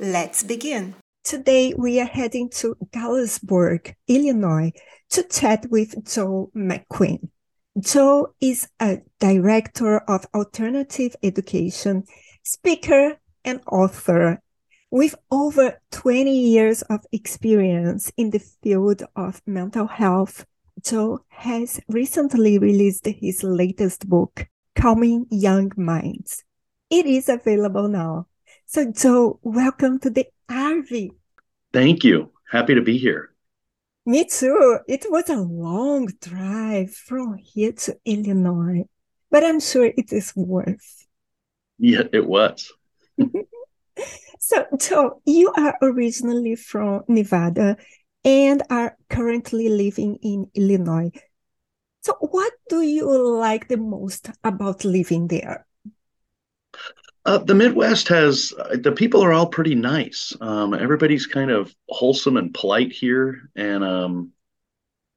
Let's begin. Today we are heading to Galesburg, Illinois to chat with Joe McQueen. Joe is a director of alternative education, speaker, and author with over 20 years of experience in the field of mental health. Joe has recently released his latest book, Calming Young Minds. It is available now. So, Joe, welcome to the RV. Thank you. Happy to be here. Me too. It was a long drive from here to Illinois, but I'm sure it is worth. Yeah, it was. so, Joe, you are originally from Nevada and are currently living in Illinois. So, what do you like the most about living there? Uh, the Midwest has the people are all pretty nice. Um, everybody's kind of wholesome and polite here, and um,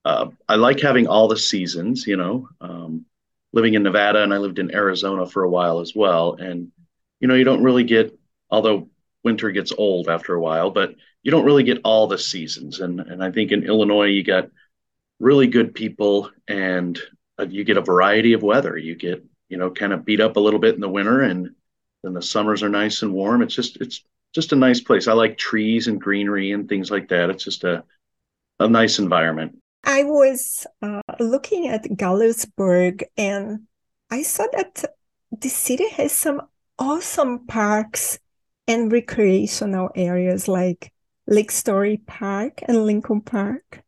uh, I like having all the seasons. You know, um, living in Nevada, and I lived in Arizona for a while as well. And you know, you don't really get, although winter gets old after a while, but you don't really get all the seasons. And and I think in Illinois, you got really good people, and uh, you get a variety of weather. You get you know kind of beat up a little bit in the winter and then the summers are nice and warm. It's just it's just a nice place. I like trees and greenery and things like that. It's just a a nice environment. I was uh, looking at Galesburg and I saw that the city has some awesome parks and recreational areas like Lake Storey Park and Lincoln Park.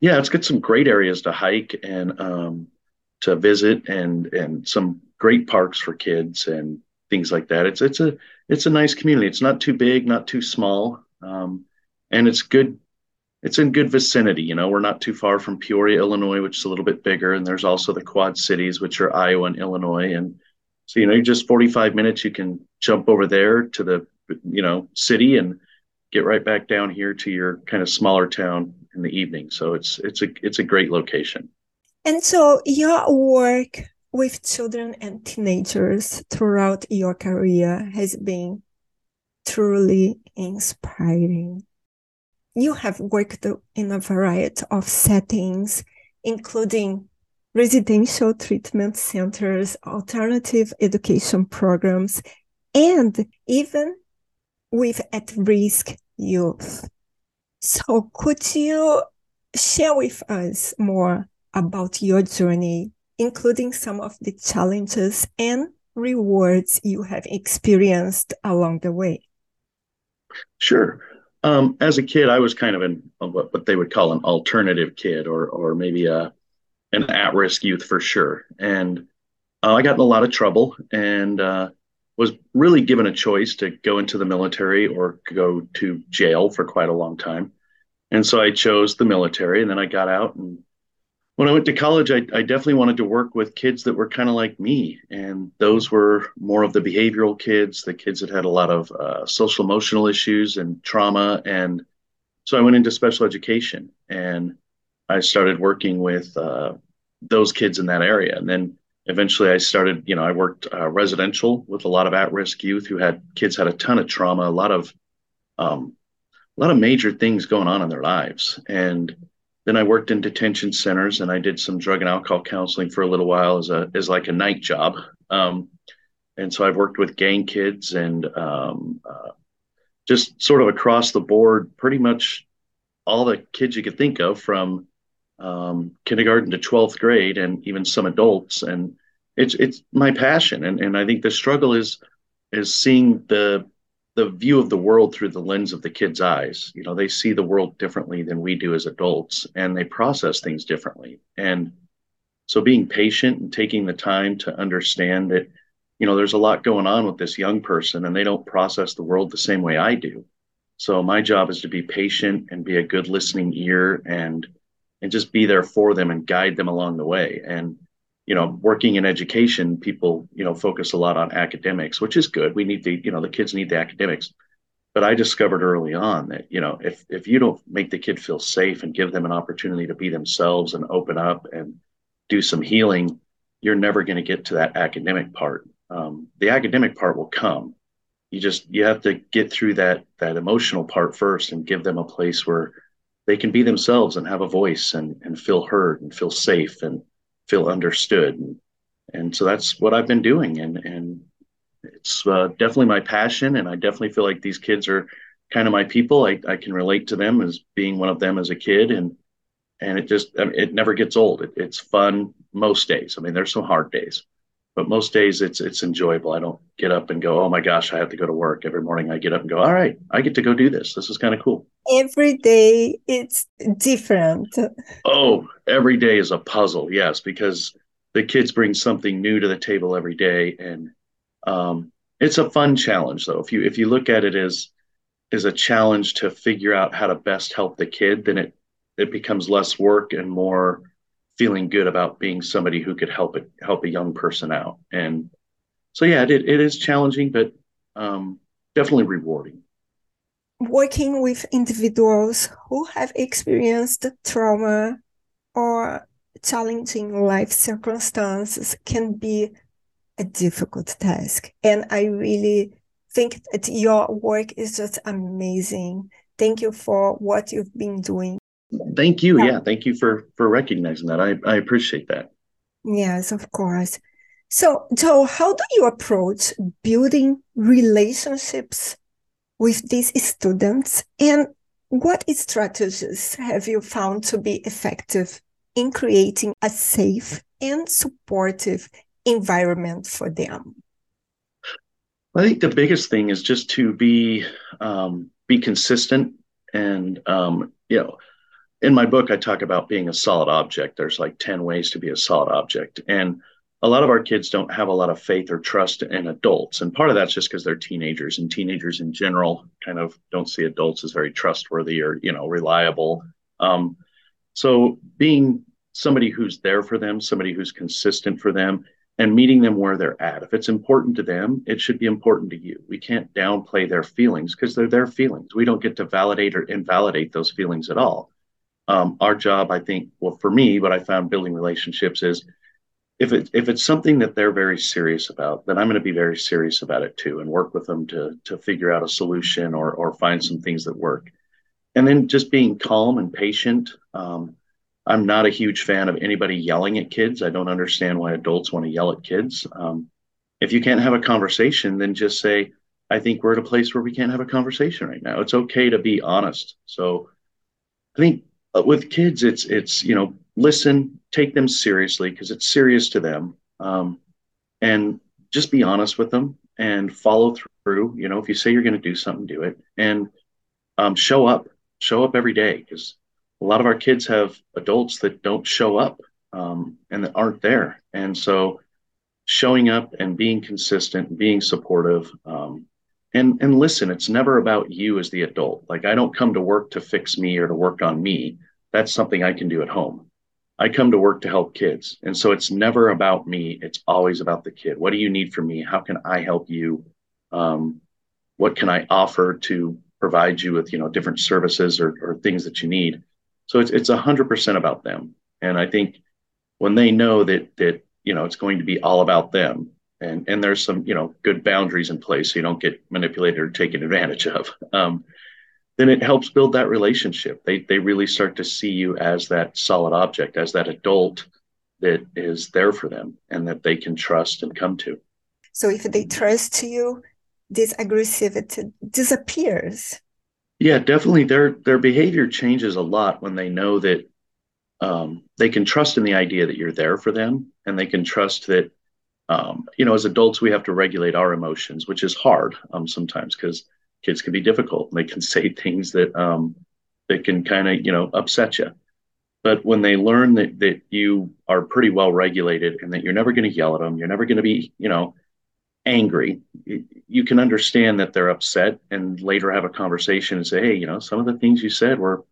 Yeah, it's got some great areas to hike and um, to visit, and and some great parks for kids and things like that. It's it's a it's a nice community. It's not too big, not too small, um, and it's good. It's in good vicinity. You know, we're not too far from Peoria, Illinois, which is a little bit bigger, and there's also the Quad Cities, which are Iowa and Illinois, and so you know, just 45 minutes, you can jump over there to the you know city and get right back down here to your kind of smaller town in the evening. So it's it's a it's a great location. And so your work with children and teenagers throughout your career has been truly inspiring. You have worked in a variety of settings, including residential treatment centers, alternative education programs, and even with at risk youth. So, could you share with us more about your journey including some of the challenges and rewards you have experienced along the way? Sure. Um, as a kid, I was kind of an what, what they would call an alternative kid, or or maybe a an at risk youth for sure. And uh, I got in a lot of trouble and uh, was really given a choice to go into the military or go to jail for quite a long time. And so I chose the military, and then I got out and when I went to college, I, I definitely wanted to work with kids that were kind of like me. And those were more of the behavioral kids, the kids that had a lot of uh, social emotional issues and trauma. And so I went into special education and I started working with uh, those kids in that area. And then eventually I started, you know, I worked uh, residential with a lot of at risk youth who had kids had a ton of trauma, a lot of, um, a lot of major things going on in their lives. And then I worked in detention centers and I did some drug and alcohol counseling for a little while as a as like a night job. Um, and so I've worked with gang kids and um, uh, just sort of across the board, pretty much all the kids you could think of from um, kindergarten to 12th grade and even some adults. And it's it's my passion. And and I think the struggle is is seeing the the view of the world through the lens of the kids' eyes. You know, they see the world differently than we do as adults and they process things differently. And so being patient and taking the time to understand that, you know, there's a lot going on with this young person and they don't process the world the same way I do. So my job is to be patient and be a good listening ear and and just be there for them and guide them along the way. And you know, working in education, people you know focus a lot on academics, which is good. We need the you know the kids need the academics. But I discovered early on that you know if if you don't make the kid feel safe and give them an opportunity to be themselves and open up and do some healing, you're never going to get to that academic part. Um, the academic part will come you just you have to get through that that emotional part first and give them a place where they can be themselves and have a voice and and feel heard and feel safe and feel understood. And and so that's what I've been doing. And and it's uh, definitely my passion. And I definitely feel like these kids are kind of my people. I, I can relate to them as being one of them as a kid. And and it just it never gets old. It, it's fun most days. I mean there's some hard days but most days it's it's enjoyable. I don't get up and go, oh my gosh, I have to go to work every morning. I get up and go, all right, I get to go do this. This is kind of cool. Every day it's different. Oh, every day is a puzzle, yes, because the kids bring something new to the table every day, and um, it's a fun challenge though. If you if you look at it as is a challenge to figure out how to best help the kid, then it it becomes less work and more feeling good about being somebody who could help it help a young person out. And so yeah it, it is challenging but um, definitely rewarding. Working with individuals who have experienced trauma or challenging life circumstances can be a difficult task. And i really think that your work is just amazing. Thank you for what you've been doing Thank you. Yeah. yeah, thank you for for recognizing that. I I appreciate that. Yes, of course. So, so how do you approach building relationships with these students and what strategies have you found to be effective in creating a safe and supportive environment for them? I think the biggest thing is just to be um, be consistent and um, you know in my book, I talk about being a solid object. There's like 10 ways to be a solid object. And a lot of our kids don't have a lot of faith or trust in adults. And part of that's just because they're teenagers and teenagers in general kind of don't see adults as very trustworthy or, you know, reliable. Um, so being somebody who's there for them, somebody who's consistent for them, and meeting them where they're at. If it's important to them, it should be important to you. We can't downplay their feelings because they're their feelings. We don't get to validate or invalidate those feelings at all um, our job, I think, well, for me, what I found building relationships is if it if it's something that they're very serious about, then I'm going to be very serious about it too, and work with them to to figure out a solution or or find some things that work. And then just being calm and patient. Um, I'm not a huge fan of anybody yelling at kids. I don't understand why adults want to yell at kids. Um, if you can't have a conversation, then just say, I think we're at a place where we can't have a conversation right now. It's okay to be honest. So I think with kids, it's it's you know listen, take them seriously because it's serious to them, um, and just be honest with them and follow through. You know, if you say you're going to do something, do it, and um, show up. Show up every day because a lot of our kids have adults that don't show up um, and that aren't there, and so showing up and being consistent, being supportive, um, and and listen it's never about you as the adult. Like i don't come to work to fix me or to work on me. That's something i can do at home. I come to work to help kids. And so it's never about me. It's always about the kid. What do you need from me? How can i help you? Um, what can i offer to provide you with you know different services or, or things that you need? So it's it's 100% about them. And i think when they know that that you know it's going to be all about them and and there's some you know good boundaries in place so you don't get manipulated or taken advantage of. Um, then it helps build that relationship. They they really start to see you as that solid object as that adult that is there for them and that they can trust and come to. So if they trust you this aggressivity disappears. Yeah definitely. Their their behavior changes a lot when they know that um, they can trust in the idea that you're there for them and they can trust that um, you know, as adults, we have to regulate our emotions, which is hard um, sometimes because kids can be difficult. and They can say things that um, that can kind of you know upset you. But when they learn that that you are pretty well regulated and that you're never going to yell at them, you're never going to be you know angry, you can understand that they're upset and later have a conversation and say, hey, you know, some of the things you said were,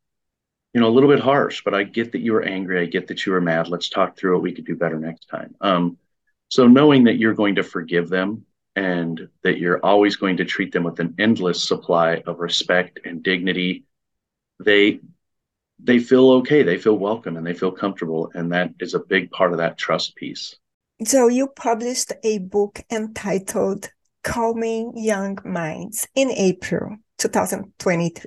you know, a little bit harsh, but I get that you were angry. I get that you were mad. Let's talk through it. we could do better next time. Um, so knowing that you're going to forgive them and that you're always going to treat them with an endless supply of respect and dignity, they they feel okay, they feel welcome and they feel comfortable. And that is a big part of that trust piece. So you published a book entitled Calming Young Minds in April 2023.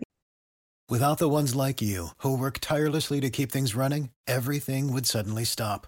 Without the ones like you who work tirelessly to keep things running, everything would suddenly stop.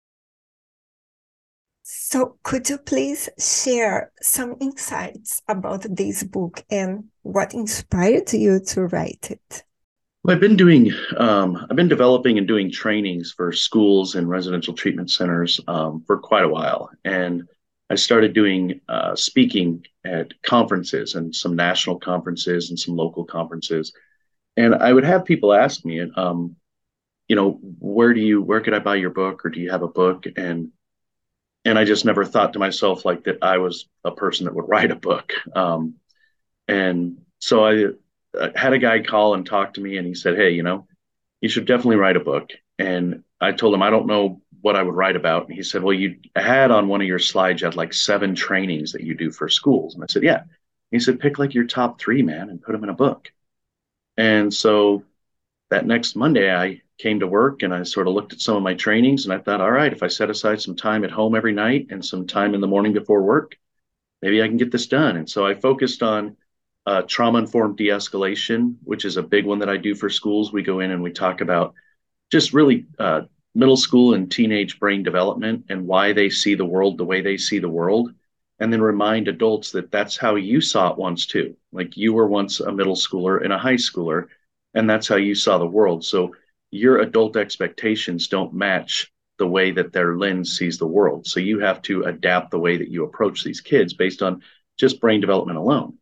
So, could you please share some insights about this book and what inspired you to write it? Well, I've been doing, um, I've been developing and doing trainings for schools and residential treatment centers um, for quite a while. And I started doing uh, speaking at conferences and some national conferences and some local conferences. And I would have people ask me, um, you know, where do you, where could I buy your book or do you have a book? And, and I just never thought to myself like that I was a person that would write a book. Um, and so I, I had a guy call and talk to me and he said, Hey, you know, you should definitely write a book. And I told him, I don't know what I would write about. And he said, Well, you had on one of your slides, you had like seven trainings that you do for schools. And I said, Yeah. He said, Pick like your top three, man, and put them in a book. And so that next Monday, I came to work and I sort of looked at some of my trainings and I thought, All right, if I set aside some time at home every night and some time in the morning before work, maybe I can get this done. And so I focused on uh, trauma informed de escalation, which is a big one that I do for schools. We go in and we talk about just really uh, middle school and teenage brain development and why they see the world the way they see the world and then remind adults that that's how you saw it once too like you were once a middle schooler and a high schooler and that's how you saw the world so your adult expectations don't match the way that their lens sees the world. So you have to adapt the way that you approach these kids based on just brain development alone.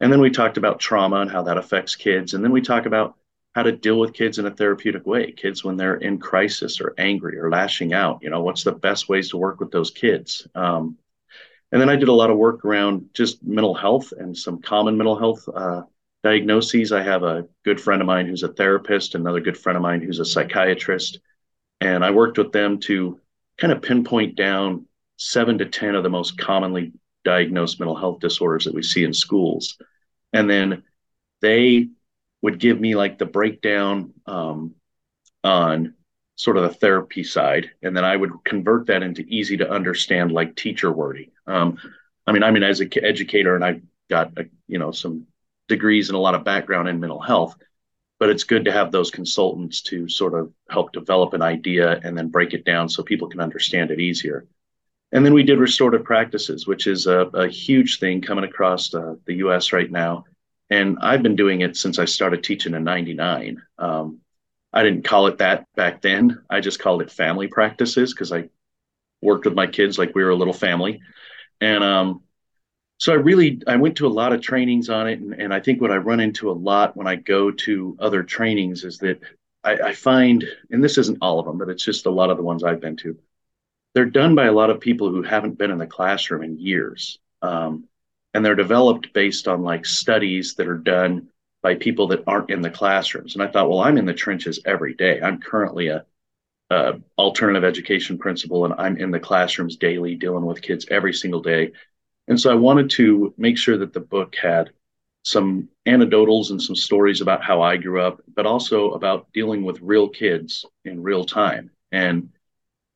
And then we talked about trauma and how that affects kids. And then we talk about how to deal with kids in a therapeutic way. Kids when they're in crisis or angry or lashing out you know what's the best ways to work with those kids? Um, and then i did a lot of work around just mental health and some common mental health uh, diagnoses. I have a good friend of mine who's a therapist another good friend of mine who's a psychiatrist. And i worked with them to kind of pinpoint down seven to ten of the most commonly diagnosed mental health disorders that we see in schools. And then they would give me like the breakdown um, on sort of the therapy side, and then I would convert that into easy to understand like teacher wording. Um, I mean, I mean, as an educator, and I've got a, you know some degrees and a lot of background in mental health, but it's good to have those consultants to sort of help develop an idea and then break it down so people can understand it easier. And then we did restorative practices, which is a, a huge thing coming across uh, the U.S. right now. And I've been doing it since I started teaching in 99. Um, I didn't call it that back then. I just called it family practices because I worked with my kids like we were a little family. And um, so I really I went to a lot of trainings on it. And, and I think what I run into a lot when I go to other trainings is that I, I find, and this isn't all of them, but it's just a lot of the ones I've been to, they're done by a lot of people who haven't been in the classroom in years. Um, and they're developed based on like studies that are done by people that aren't in the classrooms. And I thought, well, I'm in the trenches every day. I'm currently a, alternative education principal, and I'm in the classrooms daily, dealing with kids every single day. And so I wanted to make sure that the book had some anecdotals and some stories about how I grew up, but also about dealing with real kids in real time and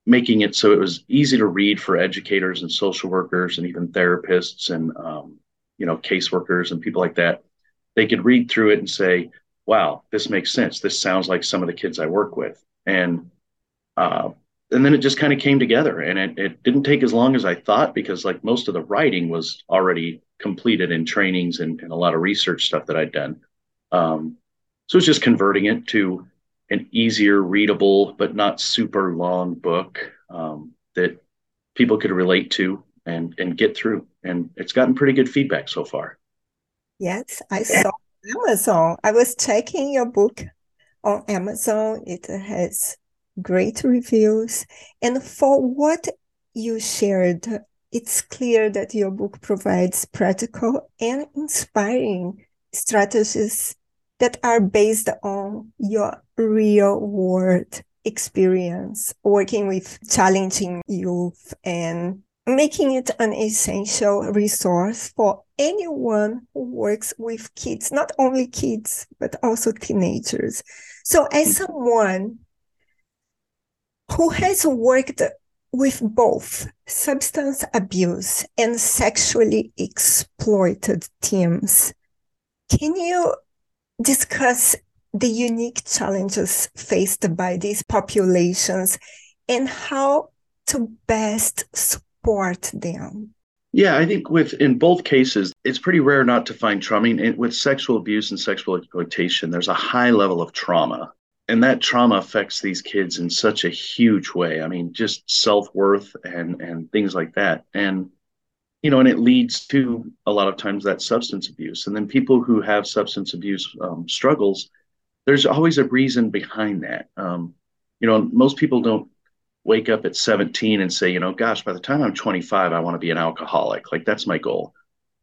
making it so it was easy to read for educators and social workers and even therapists and um, you know caseworkers and people like that. They could read through it and say wow this makes sense. This sounds like some of the kids i work with. And uh, and then it just kind of came together and it, it didn't take as long as i thought because like most of the writing was already completed in trainings and, and a lot of research stuff that i'd done. Um, so it's just converting it to an easier readable but not super long book um, that people could relate to and and get through and it's gotten pretty good feedback so far. Yes i saw amazon. I was checking your book on amazon. It has great reviews and for what you shared it's clear that your book provides practical and inspiring strategies that are based on your real world experience working with challenging youth and making it an essential resource for anyone who works with kids, not only kids, but also teenagers. So, as mm-hmm. someone who has worked with both substance abuse and sexually exploited teams. can you discuss the unique challenges faced by these populations and how to best support them. Yeah, I think with in both cases, it's pretty rare not to find trauma. I mean, with sexual abuse and sexual exploitation, there's a high level of trauma, and that trauma affects these kids in such a huge way. I mean, just self worth and and things like that, and you know, and it leads to a lot of times that substance abuse. And then people who have substance abuse um, struggles, there's always a reason behind that. Um, you know, most people don't wake up at 17 and say, you know, gosh, by the time I'm 25, I want to be an alcoholic. Like that's my goal.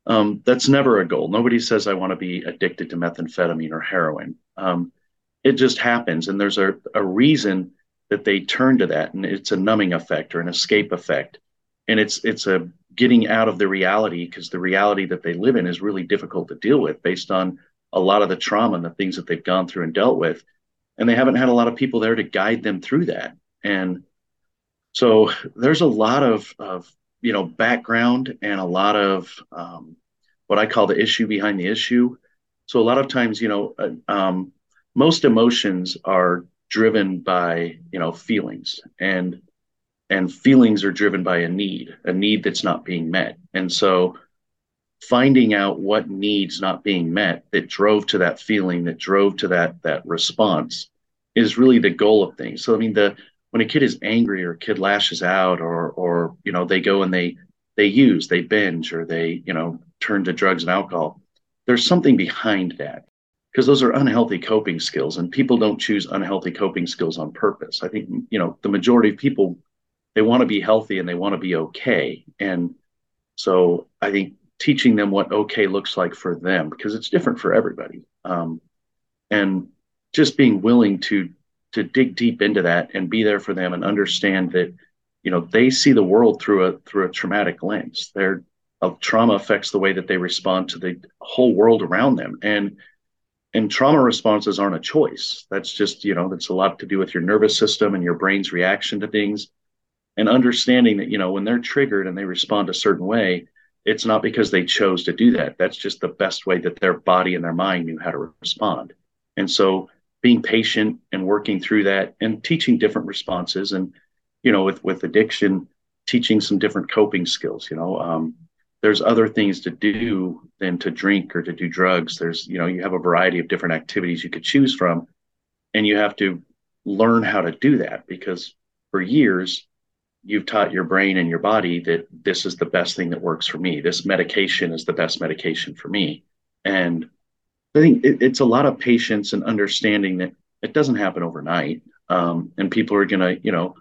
Um, that's never a goal. Nobody says I want to be addicted to methamphetamine or heroin. Um, it just happens, and there's a, a reason that they turn to that, and it's a numbing effect or an escape effect, and it's it's a getting out of the reality because the reality that they live in is really difficult to deal with based on a lot of the trauma and the things that they've gone through and dealt with, and they haven't had a lot of people there to guide them through that, and so there's a lot of, of you know background and a lot of um, what I call the issue behind the issue. So a lot of times, you know, uh, um, most emotions are driven by you know feelings and and feelings are driven by a need a need that's not being met. And so finding out what needs not being met that drove to that feeling that drove to that that response is really the goal of things. So i mean the when a kid is angry or a kid lashes out or or you know they go and they they use they binge or they you know turn to drugs and alcohol there's something behind that because those are unhealthy coping skills and people don't choose unhealthy coping skills on purpose. I think you know the majority of people they want to be healthy and they want to be okay. And so i think teaching them what okay looks like for them because it's different for everybody. Um, and just being willing to to dig deep into that and be there for them and understand that you know they see the world through a through a traumatic lens. Their trauma affects the way that they respond to the whole world around them. And and trauma responses aren't a choice. That's just you know that's a lot to do with your nervous system and your brain's reaction to things. And understanding that you know when they're triggered and they respond a certain way it's not because they chose to do that. That's just the best way that their body and their mind knew how to respond. And so being patient and working through that and teaching different responses and you know with with addiction teaching some different coping skills you know um, there's other things to do than to drink or to do drugs. There's you know you have a variety of different activities you could choose from and you have to learn how to do that because for years you've taught your brain and your body that this is the best thing that works for me. This medication is the best medication for me. And I think it, it's a lot of patience and understanding that it doesn't happen overnight. Um, and people are going to, you know,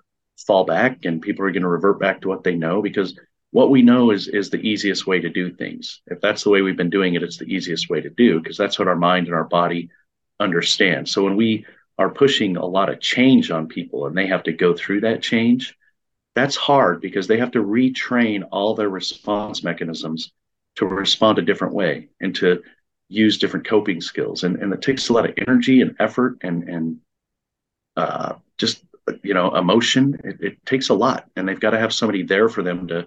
fall back and people are going to revert back to what they know because what we know is is the easiest way to do things. If that's the way we've been doing it, it's the easiest way to do because that's what our mind and our body understand. So when we are pushing a lot of change on people and they have to go through that change, that's hard because they have to retrain all their response mechanisms to respond a different way and to use different coping skills and, and it takes a lot of energy and effort and and uh, just you know emotion it, it, takes a lot and they've got to have somebody there for them to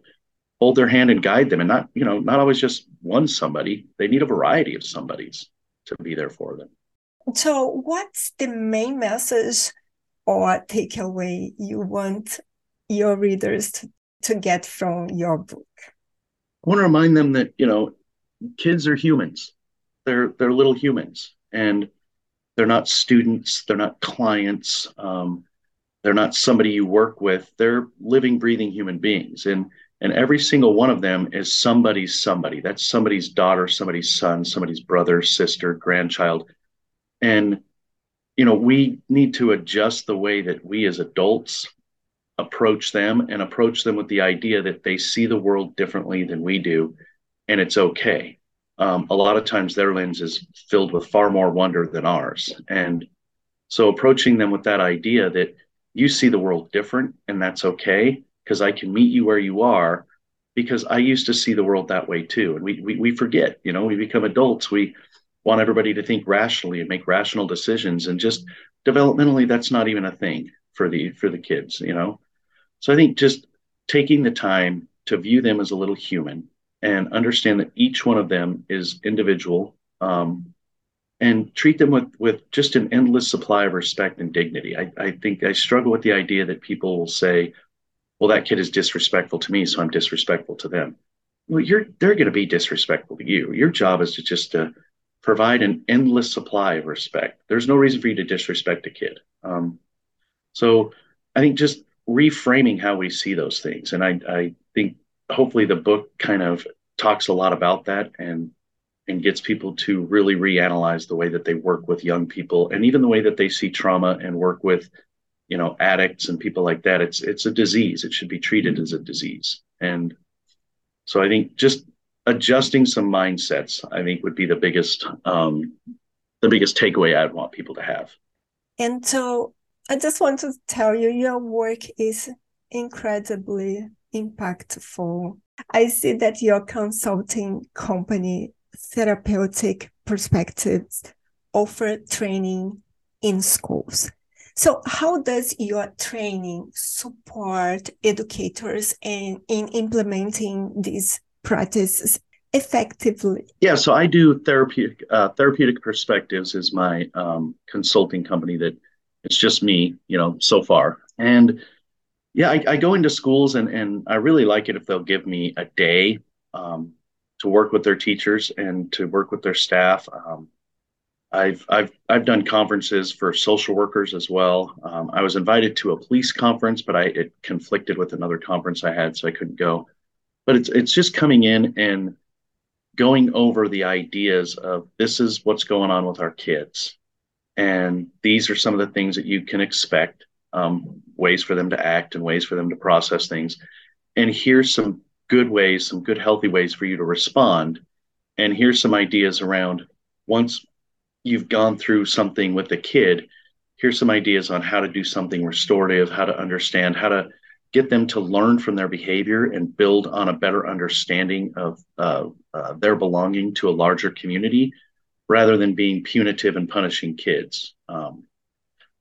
hold their hand and guide them and not you know not always just one somebody. They need a variety of somebodies to be there for them. So what's the main message or takeaway you want your readers to, to get from your book? I want to remind them that you know kids are humans. They're they're little humans and they're not students they're not clients um, they're not somebody you work with. They're living breathing human beings. And and every single one of them is somebody's somebody. That's somebody's daughter somebody's son somebody's brother sister grandchild. And you know we need to adjust the way that we as adults approach them and approach them with the idea that they see the world differently than we do and it's okay. Um, a lot of times their lens is filled with far more wonder than ours. And so approaching them with that idea that you see the world different and that's okay because i can meet you where you are because i used to see the world that way too. And we, we, we forget you know we become adults. We want everybody to think rationally and make rational decisions. And just developmentally that's not even a thing for the for the kids you know? So I think just taking the time to view them as a little human and understand that each one of them is individual um, and treat them with, with just an endless supply of respect and dignity. I, I think I struggle with the idea that people will say, well, that kid is disrespectful to me, so I'm disrespectful to them. Well, you're they're going to be disrespectful to you. Your job is to just to provide an endless supply of respect. There's no reason for you to disrespect a kid. Um, so I think just reframing how we see those things. And I, I think hopefully the book kind of talks a lot about that and and gets people to really reanalyze the way that they work with young people and even the way that they see trauma and work with you know addicts and people like that it's it's a disease it should be treated as a disease and so i think just adjusting some mindsets i think would be the biggest um the biggest takeaway i'd want people to have and so I just want to tell you, your work is incredibly impactful. I see that your consulting company, Therapeutic Perspectives, offer training in schools. So, how does your training support educators in, in implementing these practices effectively? Yeah, so I do therapeutic uh, therapeutic perspectives is my um, consulting company that it's just me, you know, so far. And yeah, I, I, go into schools and, and I really like it if they'll give me a day um, to work with their teachers and to work with their staff. Um, I've, I've, I've done conferences for social workers as well. Um, I was invited to a police conference, but I, it conflicted with another conference I had, so I couldn't go. But it's, it's just coming in and going over the ideas of this is what's going on with our kids and these are some of the things that you can expect um, ways for them to act and ways for them to process things. And here's some good ways, some good, healthy ways for you to respond. And here's some ideas around once you've gone through something with the kid, here's some ideas on how to do something restorative, how to understand, how to get them to learn from their behavior and build on a better understanding of uh, uh, their belonging to a larger community rather than being punitive and punishing kids. Um,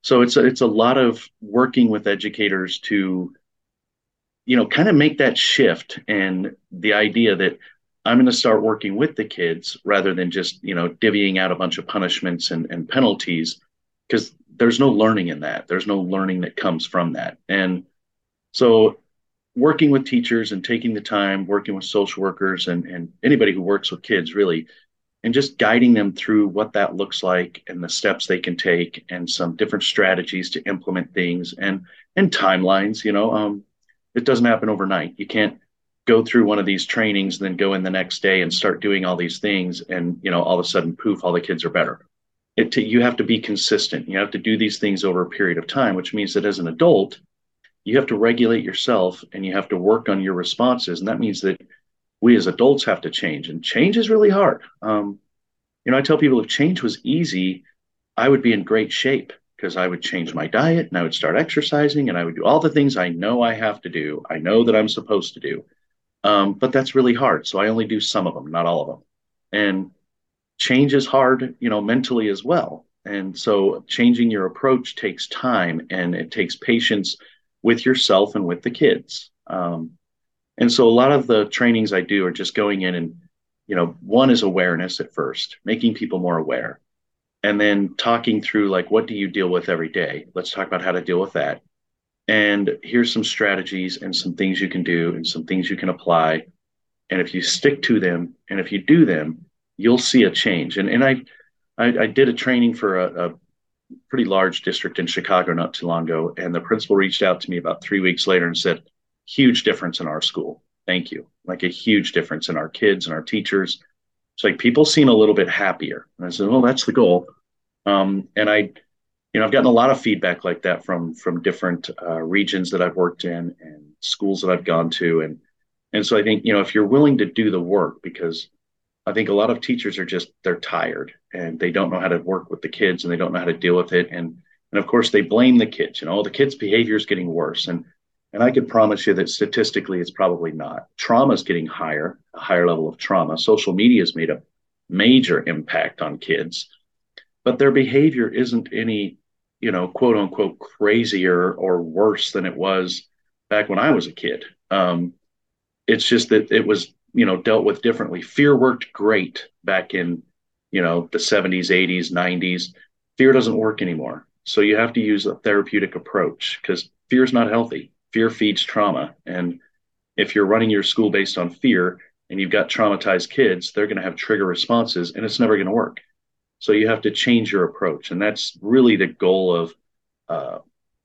so it's a, it's a lot of working with educators to, you know, kind of make that shift and the idea that I'm going to start working with the kids rather than just you know divvying out a bunch of punishments and, and penalties because there's no learning in that. There's no learning that comes from that. And so working with teachers and taking the time, working with social workers and, and anybody who works with kids really and just guiding them through what that looks like and the steps they can take and some different strategies to implement things and and timelines you know um, it doesn't happen overnight you can't go through one of these trainings then go in the next day and start doing all these things and you know all of a sudden poof all the kids are better it you have to be consistent you have to do these things over a period of time which means that as an adult you have to regulate yourself and you have to work on your responses and that means that we as adults have to change, and change is really hard. Um, you know, I tell people if change was easy, I would be in great shape because I would change my diet and I would start exercising and I would do all the things I know I have to do. I know that I'm supposed to do. Um, but that's really hard. So I only do some of them, not all of them. And change is hard, you know, mentally as well. And so changing your approach takes time and it takes patience with yourself and with the kids. Um, and so a lot of the trainings I do are just going in and, you know, one is awareness at first, making people more aware. And then talking through like, what do you deal with every day? Let's talk about how to deal with that. And here's some strategies and some things you can do and some things you can apply. And if you stick to them and if you do them, you'll see a change. And, and I, I, I did a training for a, a pretty large district in Chicago not too long ago, and the principal reached out to me about three weeks later and said, "Huge difference in our school. Thank you. Like a huge difference in our kids and our teachers. It's like people seem a little bit happier." And I said, "Well, that's the goal." Um, and I, you know, I've gotten a lot of feedback like that from from different uh, regions that I've worked in and schools that I've gone to, and and so I think you know if you're willing to do the work because I think a lot of teachers are just they're tired and they don't know how to work with the kids and they don't know how to deal with it. And and of course they blame the kids you know the kids behavior is getting worse. And and I could promise you that statistically it's probably not. Trauma is getting higher a higher level of trauma. Social media has made a major impact on kids but their behavior isn't any you know quote unquote crazier or worse than it was back when I was a kid. Um, it's just that it was you know dealt with differently. Fear worked great back in you know the 70s 80s 90s fear doesn't work anymore. So you have to use a therapeutic approach because fear is not healthy. Fear feeds trauma. And if you're running your school based on fear and you've got traumatized kids they're going to have trigger responses and it's never going to work so you have to change your approach. And that's really the goal of uh,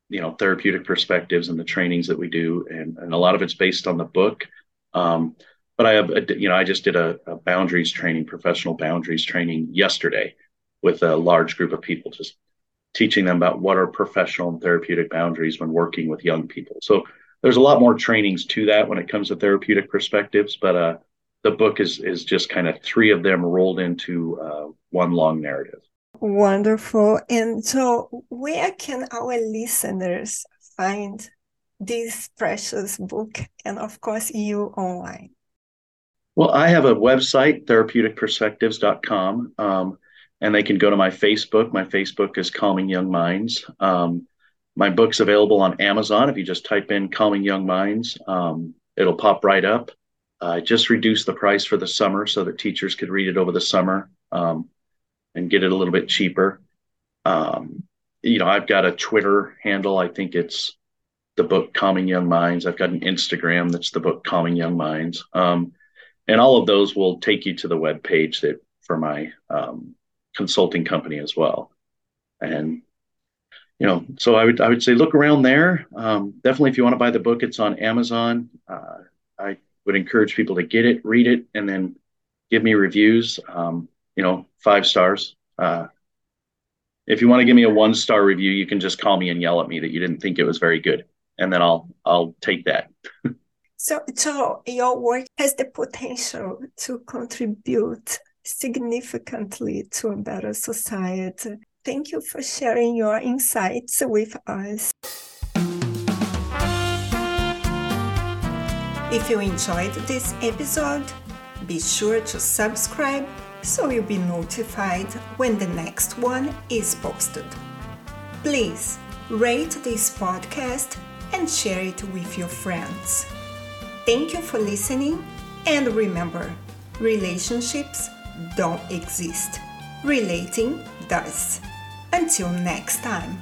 you know therapeutic perspectives and the trainings that we do. And, and a lot of it's based on the book. Um, but I have, you know, I just did a, a, boundaries training, professional boundaries training yesterday with a large group of people, just teaching them about what are professional and therapeutic boundaries when working with young people. So there's a lot more trainings to that when it comes to therapeutic perspectives, but uh, the book is is just kind of three of them rolled into uh, one long narrative. Wonderful. And so, where can our listeners find this precious book and, of course, you online? Well, I have a website, therapeuticperspectives.com, um, and they can go to my Facebook. My Facebook is Calming Young Minds. Um, my book's available on Amazon. If you just type in Calming Young Minds, um, it'll pop right up. I just reduced the price for the summer so that teachers could read it over the summer um, and get it a little bit cheaper. Um, you know, I've got a Twitter handle. I think it's the book Calming Young Minds. I've got an Instagram that's the book Calming Young Minds. Um, and all of those will take you to the web page that for my um, consulting company as well. And you know, so I would I would say look around there. Um, definitely, if you want to buy the book, it's on Amazon. Uh, I would encourage people to get it, read it, and then give me reviews. Um, you know, five stars. Uh, if you want to give me a one star review, you can just call me and yell at me that you didn't think it was very good, and then I'll I'll take that. So, so your work has the potential to contribute significantly to a better society. Thank you for sharing your insights with us. If you enjoyed this episode, be sure to subscribe so you'll be notified when the next one is posted. Please rate this podcast and share it with your friends. Thank you for listening, and remember relationships don't exist, relating does. Until next time.